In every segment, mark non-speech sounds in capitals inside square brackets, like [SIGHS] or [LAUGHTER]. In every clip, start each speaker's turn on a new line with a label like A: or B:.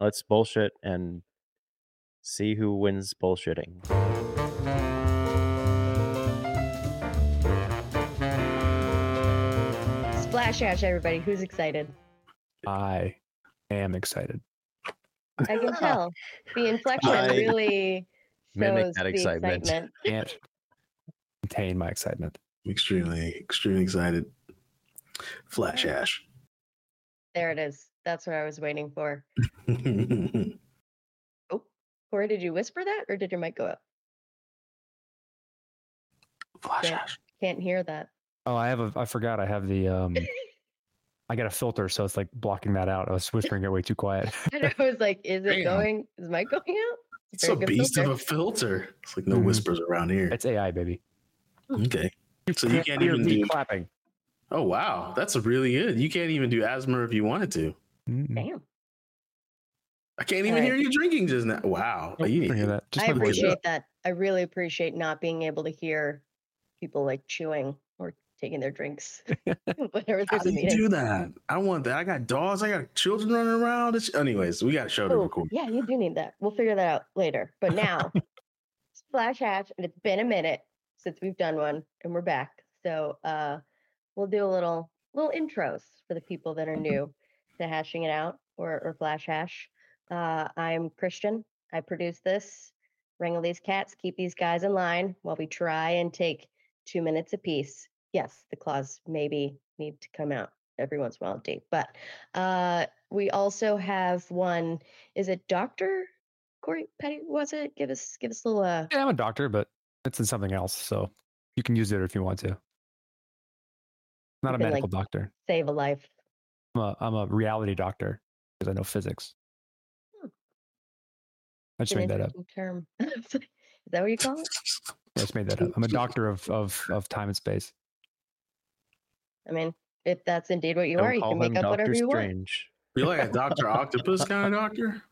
A: let's bullshit and see who wins bullshitting.
B: Splash Ash, everybody. Who's excited?
C: I am excited.
B: I can [LAUGHS] tell. The inflection
A: I
B: really
A: mimic
B: shows
A: that
B: the
A: excitement.
B: excitement. [LAUGHS]
C: Can't contain my excitement.
D: Extremely, extremely excited. Flash Hash.
B: There it is. That's what I was waiting for. [LAUGHS] Oh, Corey, did you whisper that or did your mic go up?
D: Flash
B: Yeah.
D: Ash.
B: Can't hear that.
C: Oh, I have a. I forgot. I have the. um [LAUGHS] I got a filter, so it's like blocking that out. I was whispering it way too quiet. [LAUGHS]
B: And I was like, is it
D: Damn.
B: going? Is mic going out?
D: It's
B: Very
D: a beast
B: filter.
D: of a filter. It's like no
C: Mhm.
D: whispers around here.
C: It's AI, baby.
D: Okay. So you can't even
C: me
D: do.
C: clapping.
D: Oh wow, that's really good. You can't even do asthma if you wanted to.
C: Mm-mm.
B: Damn.
D: I can't even
B: Alright.
D: hear you drinking just now. Wow.
C: Nope,
D: You
C: hear that. Just
B: I appreciate that. I really appreciate not being able to hear people like chewing or taking their drinks [LAUGHS] [LAUGHS] whenever
D: How do
B: a
D: you do that? I want that. I got dogs. I got children running around. It's- Anyways, we got a show to
B: Oh,
D: record.
B: yeah, you do need that. We'll figure that out later. But now, [LAUGHS] Splash Hatch, and it's been a minute since we've done one, and we're back. So uh, we'll do a little little intros for the people that are new to hashing it out or, or Flash Hash. Uh, I'm Christian. I produce this. Wrangle these cats, keep these guys in line while we try and take two minutes apiece. Yes, the claws maybe need to come out every once in a while, date. But uh, we also have one. Is it Doctor Corey Petty? Was it? Give us give us a little. Uh,
C: Yeah, I'm a doctor, but it's in something else, so you can use it if you want to. Not a
B: You like-
C: medical doctor.
B: save a life.
C: I'm a, I'm a reality doctor because I know physics.
B: Hmm.
C: I just
B: It's
C: made that up.
B: term. [LAUGHS] Is that what you call it?
C: I just made that up. I'm a [LAUGHS] doctor of of of time and space.
B: I mean, if that's indeed what you
A: Don't
B: are, you can make up
A: Doctor
B: whatever you want.
D: You're like a [LAUGHS] Doctor Octopus kind of doctor.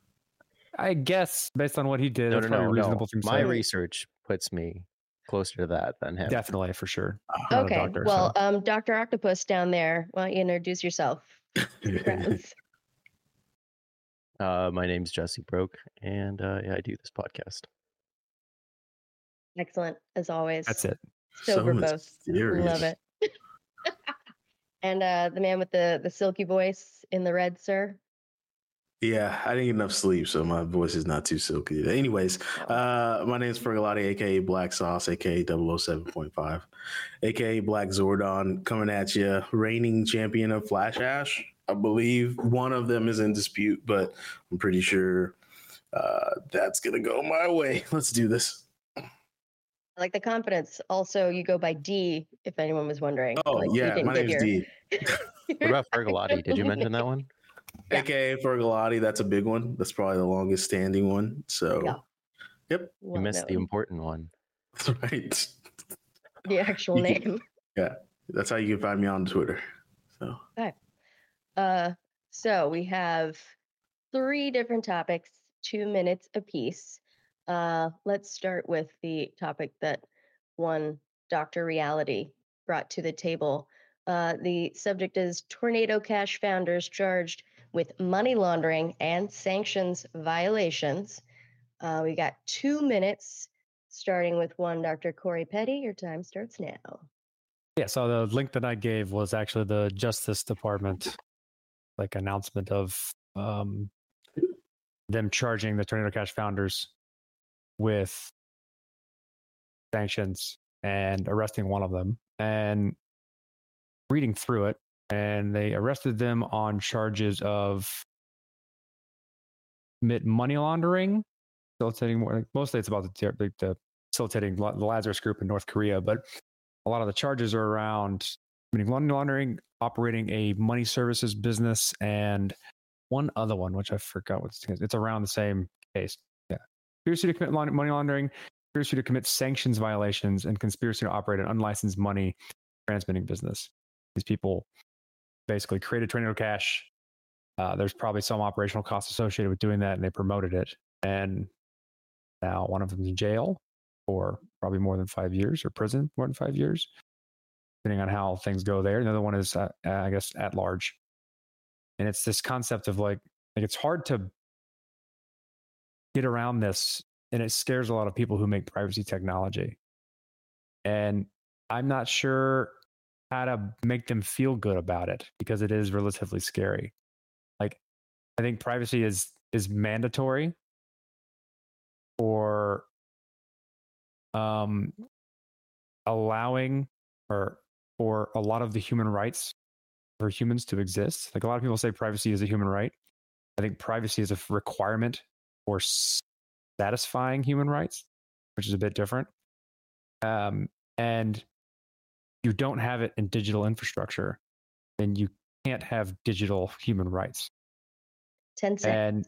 C: I guess based on what he did,
A: No,
C: that's
A: no,
C: probably
A: no,
C: reasonable
A: no. My research puts me closer to that than him.
C: Definitely for sure. I'm
B: Okay.
C: doctor,
B: well,
C: so-
B: um, Doctor Octopus down there. Why don't you introduce yourself? [LAUGHS] Crowds.
A: Uh, my name's Jesse Broke, and uh, yeah, I do this podcast.
B: Excellent as always.
C: that's it.
D: So
B: Sober both.
D: mysterious.
B: Love it. [LAUGHS] and uh, the man with the the silky voice in the red, sir.
D: Yeah, I didn't get enough sleep, so my voice is not too silky. Anyways, uh, my name is Fergalati, aka Black Sauce, aka 007.5, aka Black Zordon, coming at you, reigning champion of Flash Hash. I believe one of them is in dispute, but I'm pretty sure uh, that's gonna go my way. [LAUGHS] Let's do this.
B: I like the confidence. Also, you go by D, if anyone was wondering.
D: Oh
B: Like, you
D: yeah,
B: didn't
D: my
B: give
D: name's
B: your-
D: D, [LAUGHS]
A: What about [LAUGHS] Fergalati? Did you mention that one?
B: Yeah.
D: aka Fergalati. That's a big one. That's probably the longest standing one. So,
B: Yeah.
D: yep,
A: You
B: Well
A: missed the important one.
D: that's right. [LAUGHS]
B: the actual
D: You can-
B: name.
D: That's how you can find me on Twitter. So. okay.
B: Uh, so we have three different topics, two minutes apiece. Uh, let's start with the topic that one Dr. Reality brought to the table. Uh, the subject is Tornado Cash founders charged with money laundering and sanctions violations. Uh, we got two minutes, starting with one Dr. Corey Petty. Your time starts now.
C: Yeah, so the link that I gave was actually the Justice Department like announcement of um them charging the Tornado Cash founders with sanctions and arresting one of them and reading through it and they arrested them on charges of commit money laundering facilitating more like mostly it's about the, like the facilitating the lazarus group in north korea but a lot of the charges are around money laundering operating a money services business and one other one which i forgot what it's, it's around the same case. Yeah. Conspiracy to commit money laundering conspiracy to commit sanctions violations and conspiracy to operate an unlicensed money transmitting business. These people basically created tornado cash. Uh, there's probably some operational costs associated with doing that and they promoted it. And now one of them's in jail for probably more than five years or prison more than five years depending on how things go there. Another one is uh, i guess at large. And it's this concept of like like it's hard to get around this, and it scares a lot of people who make privacy technology. And I'm not sure how to make them feel good about it because it is relatively scary. Like, I think privacy is is mandatory for um, allowing or for a lot of the human rights for humans to exist. Like a lot of people say privacy is a human right. I think privacy is a requirement for satisfying human rights, which is a bit different. Um, and you don't have it in digital infrastructure, then you can't have digital human rights.
B: 10 seconds.
C: And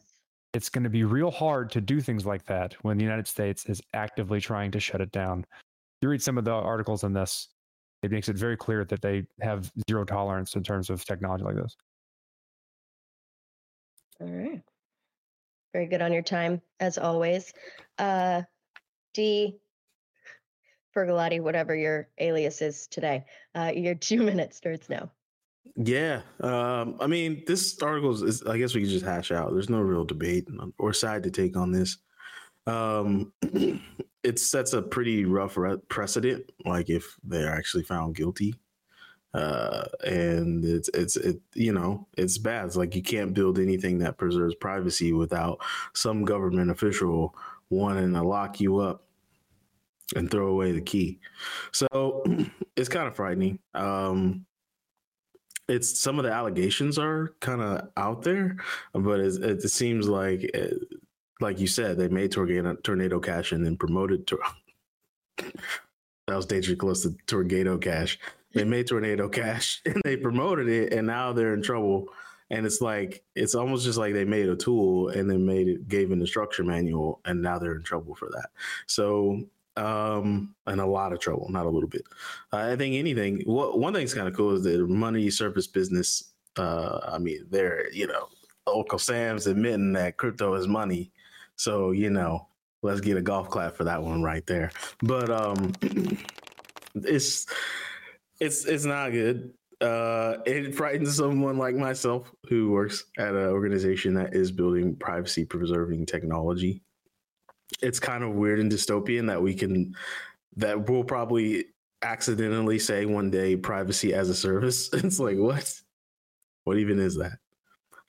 C: it's going to be real hard to do things like that when the United States is actively trying to shut it down. You read some of the articles on this, it makes it very clear that they have zero tolerance in terms of technology like this.
B: All right. Very good on your time, as always. Uh, D. Fergalati, whatever your alias is today, uh, your [LAUGHS] two minutes starts now.
D: Yeah, um, I mean, this article is. I guess we could just hash out. There's no real debate or side to take on this. Um, [CLEARS THROAT] it sets a pretty rough re- precedent. Like if they're actually found guilty, uh, and it's it's it you know it's bad. It's like you can't build anything that preserves privacy without some government official wanting to lock you up and throw away the key. So [CLEARS THROAT] it's kind of frightening. Um, it's some of the allegations are kind of out there, but it, it seems like, it, eh, like you said, they made Tornado, Tornado Cash and then promoted. Tor- [LAUGHS] that was dangerously close to Tornado Cash. They made Tornado Cash [LAUGHS] and they promoted it, and now they're in trouble. And it's like it's almost just like they made a tool and then made it gave an instruction manual, and now they're in trouble for that. So um, and a lot of trouble, not a little bit. Uh, I think anything. Well, one thing's kind of cool is the money service business. Uh, I mean, they're you know, Uncle Sam's admitting that crypto is money, so you know, let's get a golf clap for that one right there. But um, [CLEARS THROAT] it's it's it's not good. Uh, it frightens someone like myself who works at an organization that is building privacy preserving technology it's kind of weird and dystopian that we can that we'll probably accidentally say one day privacy as a service. [LAUGHS] It's like what? What even is that?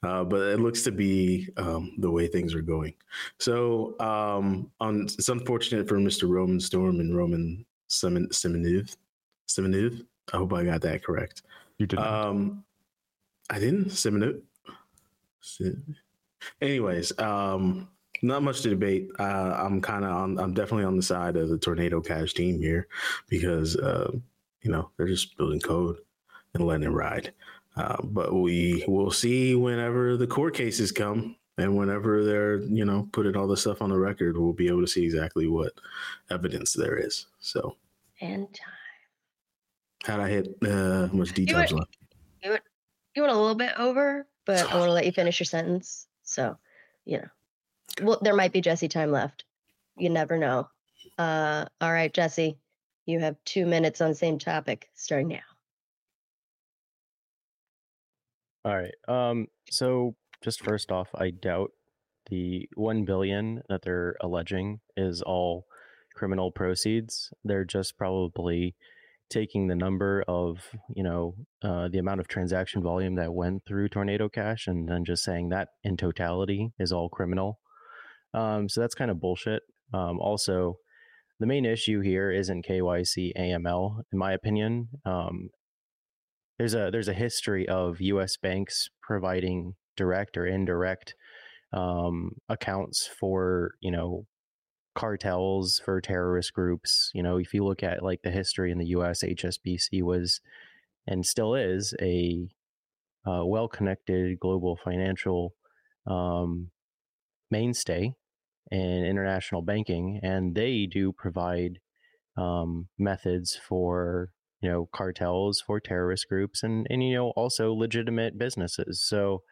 D: Uh, but it looks to be um, the way things are going. So um, on, it's unfortunate for Mr. Roman Storm and Roman Simonov. Simonov. I hope I got that correct.
C: You did.
D: Um, I didn't. Simonov. Anyways, um, not much to debate. Uh, I'm kind of on. I'm definitely on the side of the Tornado Cash team here because uh, you know they're just building code and letting it ride. Uh, but we will see whenever the court cases come and whenever they're you know putting all the stuff on the record, we'll be able to see exactly what evidence there is. So
B: and time.
D: How'd I hit? Uh, how much details left?
B: You went, you went a little bit over, but I [SIGHS] want to let you finish your sentence. So, you know well, there might be Jesse time left. You never know. Uh, all right, Jesse, you have two minutes on the same topic starting now.
A: All right. Um, so just first off, I doubt the one billion that they're alleging is all criminal proceeds. They're just probably taking the number of you know uh, the amount of transaction volume that went through Tornado Cash and then just saying that in totality is all criminal. Um, so that's kind of bullshit. Um, also, the main issue here isn't KYC AML, in my opinion. Um, there's a there's a history of U.S. banks providing direct or indirect um, accounts for you know cartels for terrorist groups. You know, if you look at like the history in the U.S., HSBC was and still is a uh, well-connected global financial um, mainstay in international banking, and they do provide um, methods for you know cartels, for terrorist groups, and and you know also legitimate businesses. So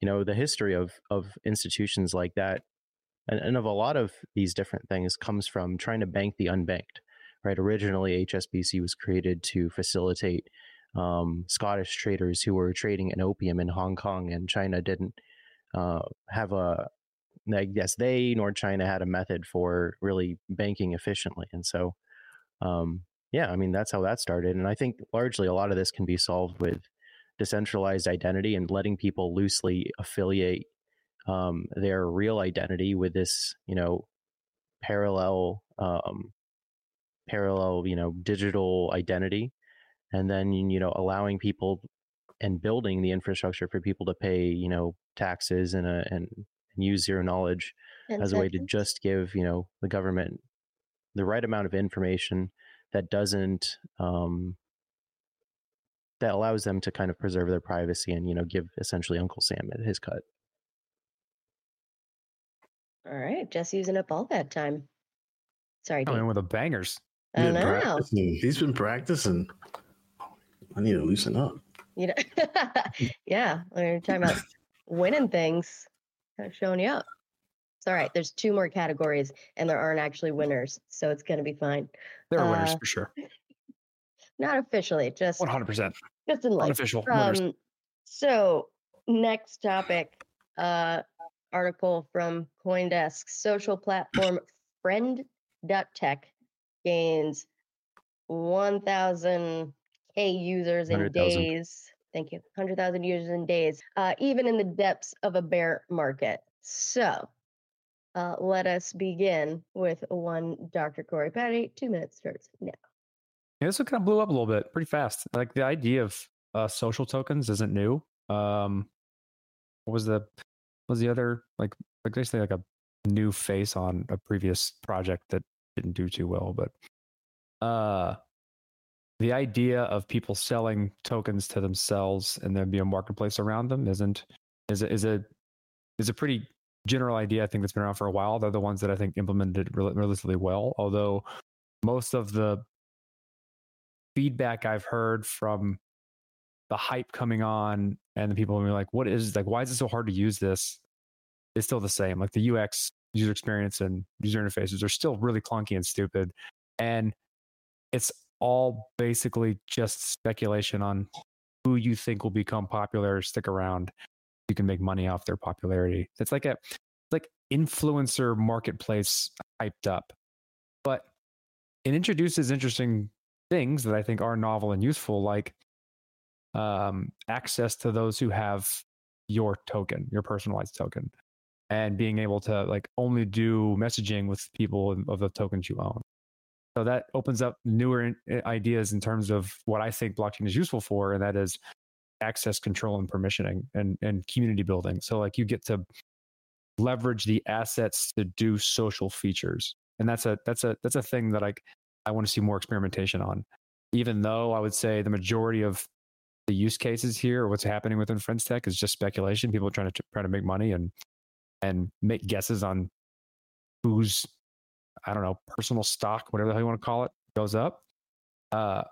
A: you know the history of of institutions like that and, and of a lot of these different things comes from trying to bank the unbanked right originally hsbc was created to facilitate um, scottish traders who were trading in opium in hong kong and china didn't uh, have a I guess they nor China had a method for really banking efficiently, and so um, yeah, I mean that's how that started, and I think largely a lot of this can be solved with decentralized identity and letting people loosely affiliate um, their real identity with this, you know, parallel, um, parallel, you know, digital identity, and then you know allowing people and building the infrastructure for people to pay, you know, taxes and a, and, and use zero knowledge
B: And
A: as a way to just give you know the government the right amount of information that doesn't um, that allows them to kind of preserve their privacy and you know give essentially Uncle Sam his cut.
B: All right, just using up all that time. Sorry,
C: Coming with the bangers.
B: I
D: Been
B: know.
D: practicing. He's been practicing. I need to loosen up.
B: You know, [LAUGHS] yeah. When you're talking about [LAUGHS] winning things, kind of showing you up. It's all right. There's two more categories, and there aren't actually winners, so it's gonna be fine.
C: There are winners
B: Uh,
C: for sure. [LAUGHS]
B: Not officially, just
C: 100%.
B: just in life.
C: Unofficial winners.
B: Um, so next topic, uh, article from CoinDesk: social platform Friend.tech gains 1,000 k users in
A: 100,000.
B: days. Thank you, 100,000 users in days, uh, even in the depths of a bear market. So. Uh, let us begin with one Dr. Corey Petty. Two minutes starts now.
C: Yeah, this one kind of blew up a little bit pretty fast. Like the idea of uh, social tokens isn't new. Um, what was the what was the other like like basically like a new face on a previous project that didn't do too well, but uh the idea of people selling tokens to themselves and there be a marketplace around them isn't is a, is a is a pretty general idea I think that's been around for a while. They're the ones that I think implemented relatively well, although most of the feedback I've heard from the hype coming on and the people being like, what is like, why is it so hard to use this? It's still the same. Like the UX user experience and user interfaces are still really clunky and stupid. And it's all basically just speculation on who you think will become popular, stick around. You can make money off their popularity. It's like a like influencer marketplace hyped up. But it introduces interesting things that I think are novel and useful, like um, access to those who have your token, your personalized token, and being able to like only do messaging with people of the tokens you own. So that opens up newer uh, ideas in terms of what I think blockchain is useful for, and that is access control and permissioning and, and community building. So like you get to leverage the assets to do social features. And that's a that's a that's a thing that I I want to see more experimentation on. Even though I would say the majority of the use cases here, what's happening within Friends Tech, is just speculation. People trying to try to make money and and make guesses on whose I don't know personal stock, whatever the hell you want to call it, goes up. Uh,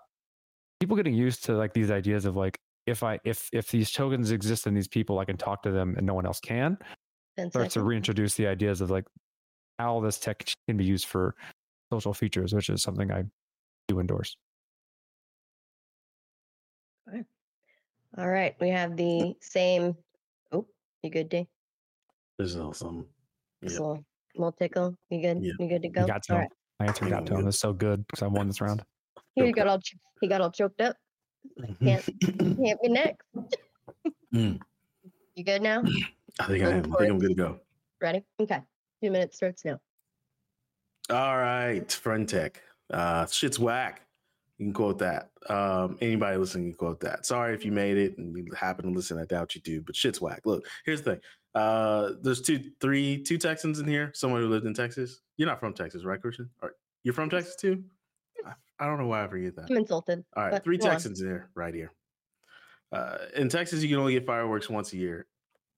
C: people getting used to like these ideas of like if I if if these tokens exist in these people, I can talk to them and no one else can.
B: Ten
C: Starts to reintroduce the ideas of like how this tech can be used for social features, which is something I do endorse.
B: All right, we have the same. Oh, you good, D?
D: There's no awesome.
B: Just
D: Yeah.
B: a little, little tickle. You good?
D: Yeah.
B: You good to go?
C: got to
B: All
C: him.
B: right.
C: My answer got to him. It's so good because I won this round.
B: He got all ch- he got all choked up. Can't [LAUGHS] can't be next.
D: Mm.
B: You good now?
D: I think I am. I think I'm good to go.
B: Ready? Okay. Two minutes starts now.
D: All right, friend tech. Uh, shit's whack. You can quote that. Um, anybody listening can quote that. Sorry if you made it and you happen to listen. I doubt you do, but shit's whack. Look, here's the thing. Uh, there's two, three, two Texans in here. Someone who lived in Texas. You're not from Texas, right, Christian? Or you're from Texas too? I, I don't know why I forget that.
B: I'm insulted.
D: All right, three
B: on.
D: Texans there, right here. Uh, in Texas, you can only get fireworks once a year.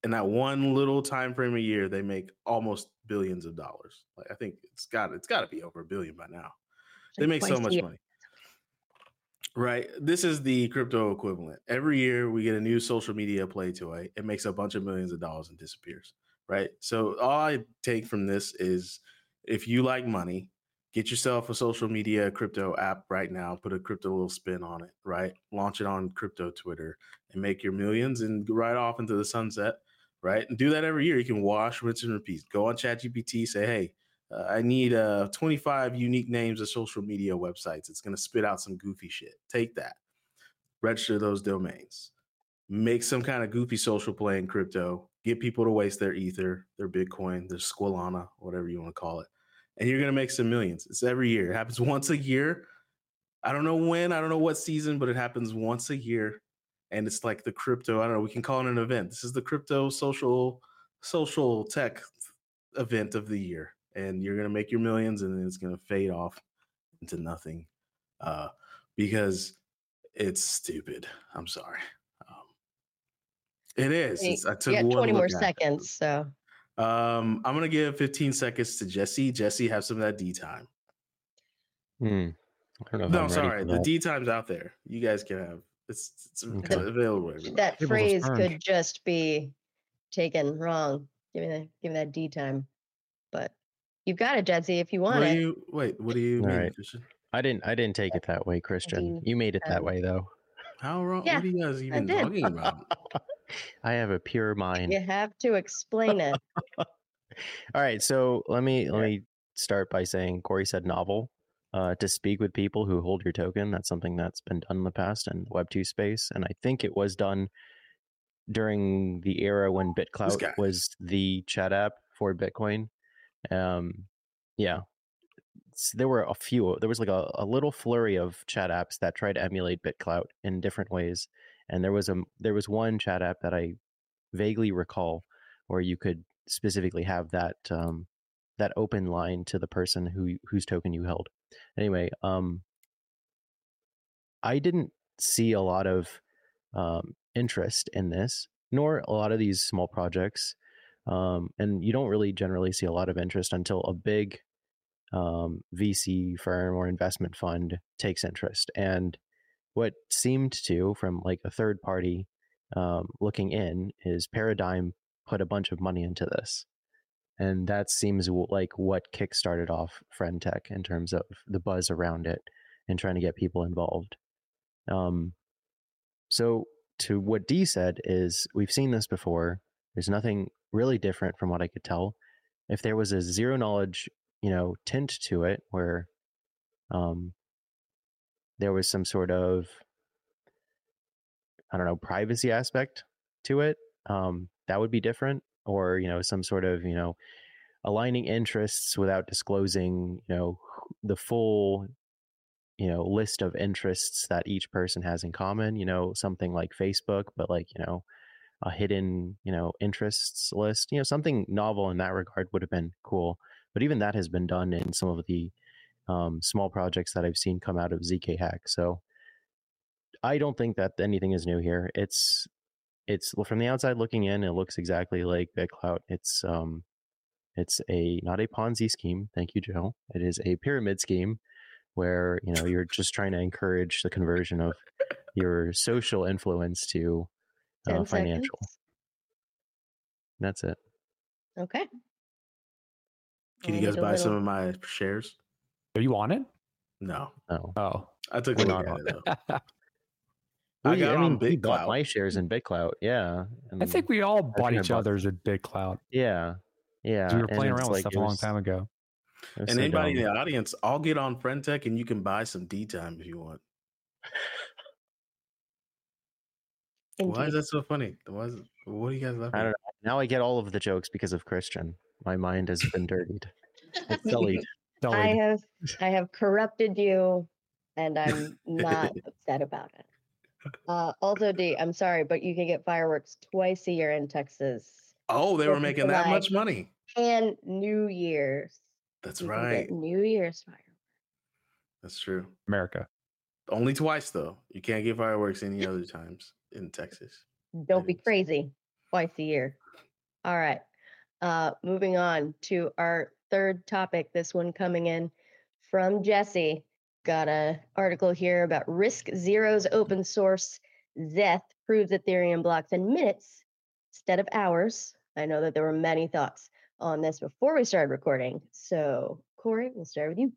D: In that one little time frame a year, they make almost billions of dollars. Like I think it's got it's got to be over a billion by now. They make so much money. Right. This is the crypto equivalent. Every year we get a new social media play toy. It makes a bunch of millions of dollars and disappears. Right. So all I take from this is if you like money, get yourself a social media crypto app right now, put a crypto little spin on it, right? Launch it on crypto Twitter and make your millions and ride off into the sunset. right? And do that every year. You can wash, rinse, and repeat. Go on ChatGPT, say, hey, uh, I need uh, 25 unique names of social media websites. It's going to spit out some goofy shit. Take that, register those domains, make some kind of goofy social play in crypto, get people to waste their Ether, their Bitcoin, their Squilana, whatever you want to call it. And you're going to make some millions. It's every year. It happens [LAUGHS] once a year. I don't know when, I don't know what season, but it happens once a year. And it's like the crypto, I don't know, we can call it an event. This is the crypto social social tech event of the year and you're gonna make your millions and then it's gonna fade off into nothing uh, because it's stupid. I'm sorry. Um, it is. It's, I took
B: You got
D: one
B: 20 more
D: look at it.
B: seconds. So
D: Um, I'm gonna give 15 seconds to Jesse. Jesse, have some of that D time.
A: Hmm. I don't know
D: no
A: i'm
D: sorry, the. D time's out there. You guys can have. It's it's, it's
A: Okay.
D: available. everywhere.
B: that
C: Tables
B: phrase could just be taken wrong. Give me that. Give me that D time. But you've got it, Jesse, if you want
D: do
B: it.
D: you wait? What do you
A: All
D: mean,
A: right.
D: Christian?
A: I didn't. I didn't take it that way, Christian. You made it that
B: um,
A: way, though.
D: How wrong?
B: Yeah,
D: what are you guys even talking about? [LAUGHS]
A: I have a pure mind.
B: You have to explain it. [LAUGHS]
A: All right, so let me let me start by saying Corey said novel. Uh, to speak with people who hold your token, that's something that's been done in the past in the Web two space, and I think it was done during the era when
D: guy.
A: BitClout was the chat app for Bitcoin. Um, yeah, S- there were a few. There was like a, a little flurry of chat apps that tried to emulate BitClout in different ways, and there was a there was one chat app that I vaguely recall where you could specifically have that um, that open line to the person who whose token you held. Anyway, um, I didn't see a lot of um, interest in this, nor a lot of these small projects, um, and you don't really generally see a lot of interest until a big um, VC firm or investment fund takes interest. And what seemed to, from like a third party um, looking in, is Paradigm put a bunch of money into this. And that seems like what kickstarted off Friend Tech in terms of the buzz around it and trying to get people involved. Um, so, to what Dee said is, we've seen this before. There's nothing really different from what I could tell. If there was a zero knowledge, you know, tint to it, where um, there was some sort of, I don't know, privacy aspect to it, um, that would be different. Or you know, some sort of you know, aligning interests without disclosing, you know, the full you know list of interests that each person has in common you know something like facebook but like you know a hidden you know interests list you know something novel in that regard would have been cool but even that has been done in some of the um, small projects that i've seen come out of zk hack so i don't think that anything is new here it's it's well, from the outside looking in it looks exactly like bitclout it's um it's a not a ponzi scheme thank you joe it is a pyramid scheme where you know you're just trying to encourage the conversion of your social influence to
B: 10
A: uh, financial.
B: seconds.
A: That's it.
B: Okay.
D: Can
B: I'll
D: you guys
B: need a
D: buy some of my shares?
C: Are you on it?
D: No,
A: No,
C: Oh,
D: I took a look at it though. [LAUGHS]
C: I
D: I
A: We-
D: got
A: mean,
D: on
A: we bought my shares in BitClout. Yeah, and
C: think we all bought each
A: bought-
C: other's at BitClout.
A: yeah, yeah.
C: 'cause we were playing
A: it's
C: around with
A: like
C: stuff
A: it
C: a long time ago.
D: And
A: so
D: anybody in the audience, I'll get on Friend Tech and you can buy some D time if you want. Why is that so funny? Why is what are you guys laughing
A: I don't know. Now I get all of the jokes because of Christian. My mind has been dirtied. [LAUGHS] It's sullied. [LAUGHS]
B: I have I have corrupted you, and I'm [LAUGHS] not upset about it. Uh, also, D, I'm sorry, but you can get fireworks twice a year in Texas
D: Oh, they were
B: Fourth of
D: making that much money.
B: and New Year's.
D: That's
B: You can
D: right.
B: get New Year's fireworks.
D: That's true.
C: America.
D: Only twice though. You can't get fireworks any other times in Texas.
B: Don't be crazy. Twice a year. All right. Uh, moving on to our third topic. This one coming in from Jesse. Got a article here about RISC Zero's open source Zeth proves Ethereum blocks in minutes instead of hours. I know that there were many thoughts on this before we started recording. So, Corey, we'll start with you.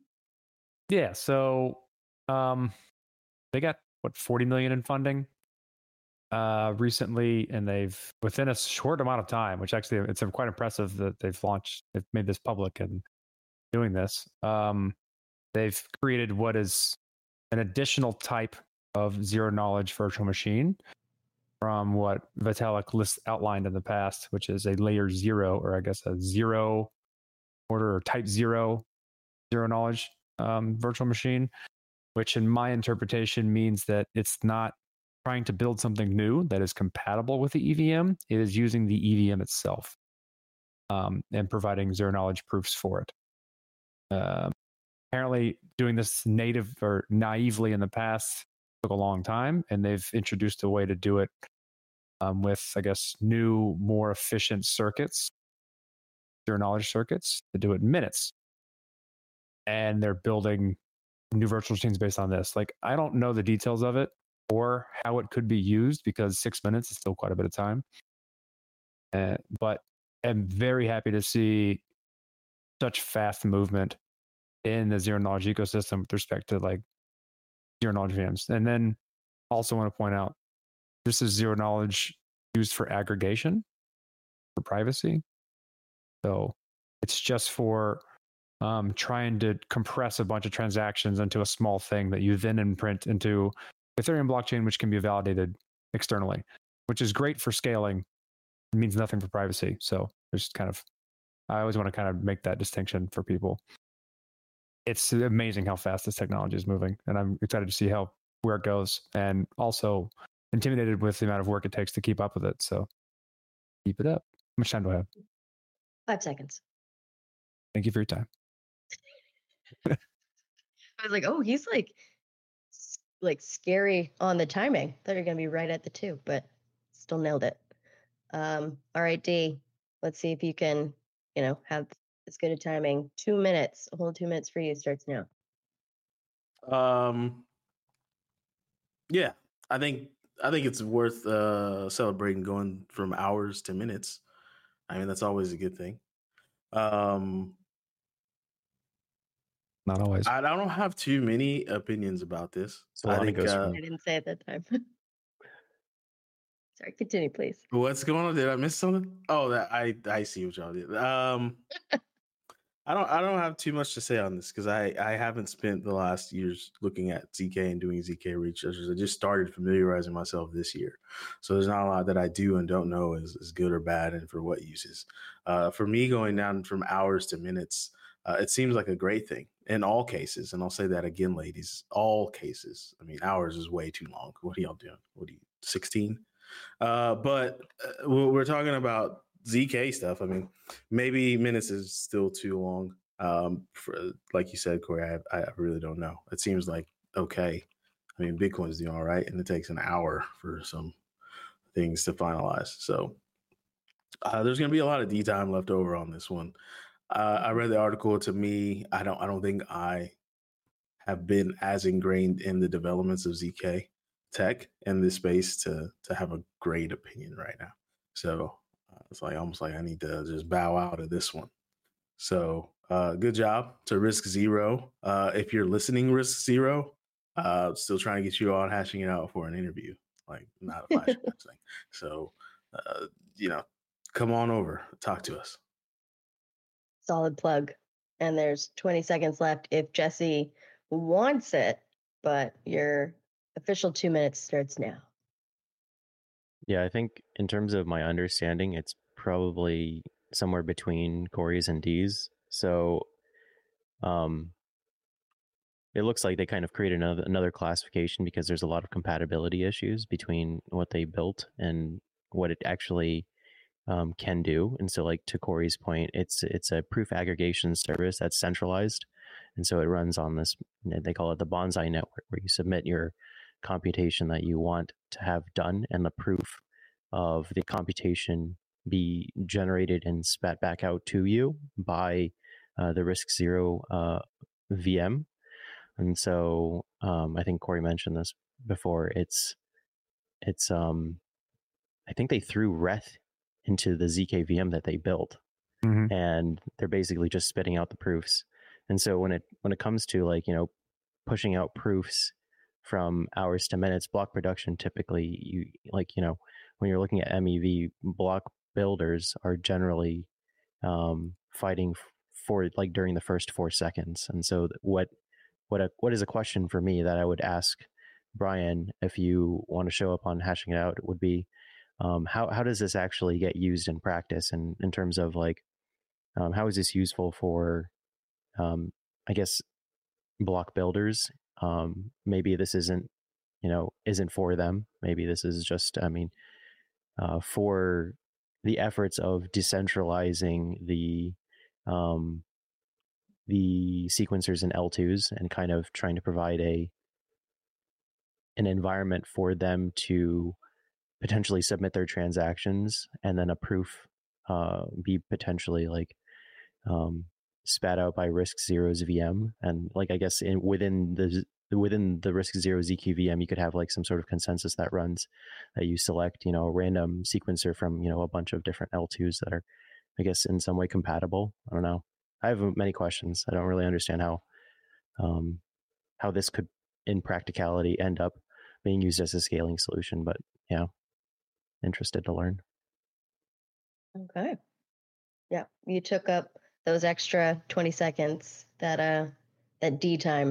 C: Yeah. So um, they got what 40 million in funding. Uh, recently, and they've within a short amount of time, which actually it's quite impressive that they've launched, they've made this public and doing this. Um, they've created what is an additional type of zero knowledge virtual machine from what Vitalik list outlined in the past, which is a layer zero, or I guess a zero order or type zero zero knowledge um, virtual machine, which in my interpretation means that it's not trying to build something new that is compatible with the EVM. It is using the EVM itself um, and providing zero knowledge proofs for it. Uh, apparently, doing this native or naively in the past took a long time, and they've introduced a way to do it um, with, I guess, new, more efficient circuits, zero knowledge circuits, to do it in minutes. And they're building new virtual machines based on this. Like, I don't know the details of it or how it could be used because six minutes is still quite a bit of time. Uh, but I'm very happy to see such fast movement in the zero knowledge ecosystem with respect to like zero knowledge VMs. And then also want to point out this is zero knowledge used for aggregation for privacy. So it's just for um, trying to compress a bunch of transactions into a small thing that you then imprint into Ethereum blockchain, which can be validated externally, which is great for scaling. It means nothing for privacy. So there's kind of, I always want to kind of make that distinction for people. It's amazing how fast this technology is moving, and I'm excited to see how where it goes, and also intimidated with the amount of work it takes to keep up with it. So keep it up. How much time do I have?
B: Five seconds.
C: Thank you for your time. [LAUGHS]
B: I was like, oh, he's like like scary on the timing. Thought you're gonna be right at the two, but still nailed it. Um, all right, D. Let's see if you can, you know, have as good a timing. Two minutes, a whole two minutes for you starts now.
D: Um, yeah, I think I think it's worth uh, celebrating going from hours to minutes. I mean, that's always a good thing. Um,
C: not always.
D: I don't have too many opinions about this.
A: So
D: I
A: I
D: think. Uh,
B: I didn't say at that time. [LAUGHS] Sorry, continue, please.
D: what's going on? Did I miss something? Oh, that I I see what y'all did. Um, [LAUGHS] I don't I don't have too much to say on this because I I haven't spent the last years looking at ZK and doing ZK research. I just started familiarizing myself this year, so there's not a lot that I do and don't know is is good or bad and for what uses. Uh, for me, going down from hours to minutes, uh, it seems like a great thing in all cases. And I'll say that again, ladies, all cases. I mean, hours is way too long. What are y'all doing? What are you, 16? Uh, but uh, we're we're talking about ZK stuff. I mean, maybe minutes is still too long. Um, for, like you said, Corey, I, I really don't know. It seems like okay. I mean, Bitcoin's doing all right, and it takes an hour for some things to finalize. So uh, there's going to be a lot of D time left over on this one. Uh, I read the article. To me, I don't. I don't think I have been as ingrained in the developments of zk tech in this space to to have a great opinion right now. So uh, it's like almost like I need to just bow out of this one. So uh, good job to RISC Zero. Uh, if you're listening, RISC Zero, uh, still trying to get you on hashing it out for an interview, like not a flash [LAUGHS] thing. So uh, you know, come on over, talk to us.
B: Solid plug. And there's 20 seconds left if Jesse wants it, but your official two minutes starts now.
A: Yeah, I think in terms of my understanding, it's probably somewhere between Corey's and D's. So, um, it looks like they kind of created another another classification because there's a lot of compatibility issues between what they built and what it actually um, can do. And so, like to Corey's point, it's it's a proof aggregation service that's centralized, and so it runs on this. They call it the Bonsai network, where you submit your computation that you want to have done, and the proof of the computation be generated and spat back out to you by uh, the RISC Zero uh, VM. And so, um, I think Corey mentioned this before. It's it's um, I think they threw Reth into the zkVM that they built,
C: Mhm.
A: and they're basically just spitting out the proofs. And so when it when it comes to like you know pushing out proofs from hours to minutes. Block production typically, you like you know when you're looking at MEV, block builders are generally um, fighting for like during the first four seconds. And so what what a what is a question for me that I would ask Brian if you want to show up on hashing it out would be um, how how does this actually get used in practice and in terms of like um, how is this useful for um, I guess block builders? Um, maybe this isn't you know isn't for them. Maybe this is just I mean uh, for the efforts of decentralizing the um, the sequencers and L2s and kind of trying to provide a an environment for them to potentially submit their transactions and then a proof uh, be potentially like um, spat out by RISC Zero's VM and like I guess in within the within the Risk Zero ZK VM you could have like some sort of consensus that runs that you select you know a random sequencer from you know a bunch of different L2s that are I guess in some way compatible. I don't know. I have many questions. I don't really understand how um, how this could, in practicality, end up being used as a scaling solution. But yeah, interested to learn.
B: Okay. Yeah, you took up those extra twenty seconds that uh that D time,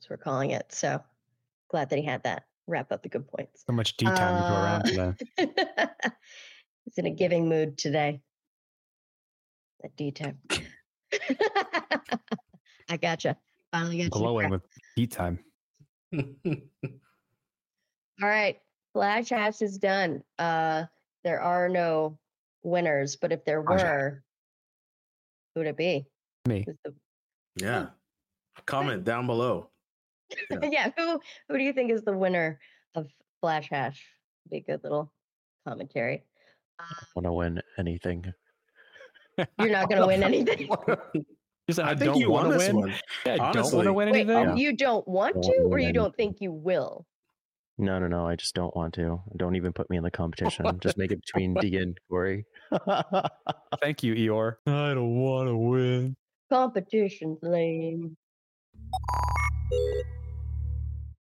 B: as we're calling it. So glad that he had that. Wrap up the good points.
C: So much D time to go around today. [LAUGHS]
B: He's in a giving mood today. That D time. [LAUGHS] I gotcha. Finally got you.
C: Glowing
B: cracked.
C: with D time. [LAUGHS]
B: All right. Flash hash is done. Uh there are no winners, but if there
C: Flash hash.
B: were, who would it be?
C: Me.
D: Yeah. Comment down below. [LAUGHS] Yeah.
B: yeah, who who do you think is the winner of Flash Hash? Be a good little commentary. Uh,
A: Want to win anything?
B: you're not going to win anything. [LAUGHS]
C: Said I,
D: I think
C: don't
D: you
C: want to win.
D: one.
C: Yeah, I don't want to win
B: Wait,
C: anything.
B: oh, you don't want
A: Don't
B: to, or you don't think you will?
A: No, no, no. I just don't want to. Don't even put me in the competition. [LAUGHS] just make it between D and Corey.
C: Thank you, Eeyore. I don't want to win.
B: Competition's lame.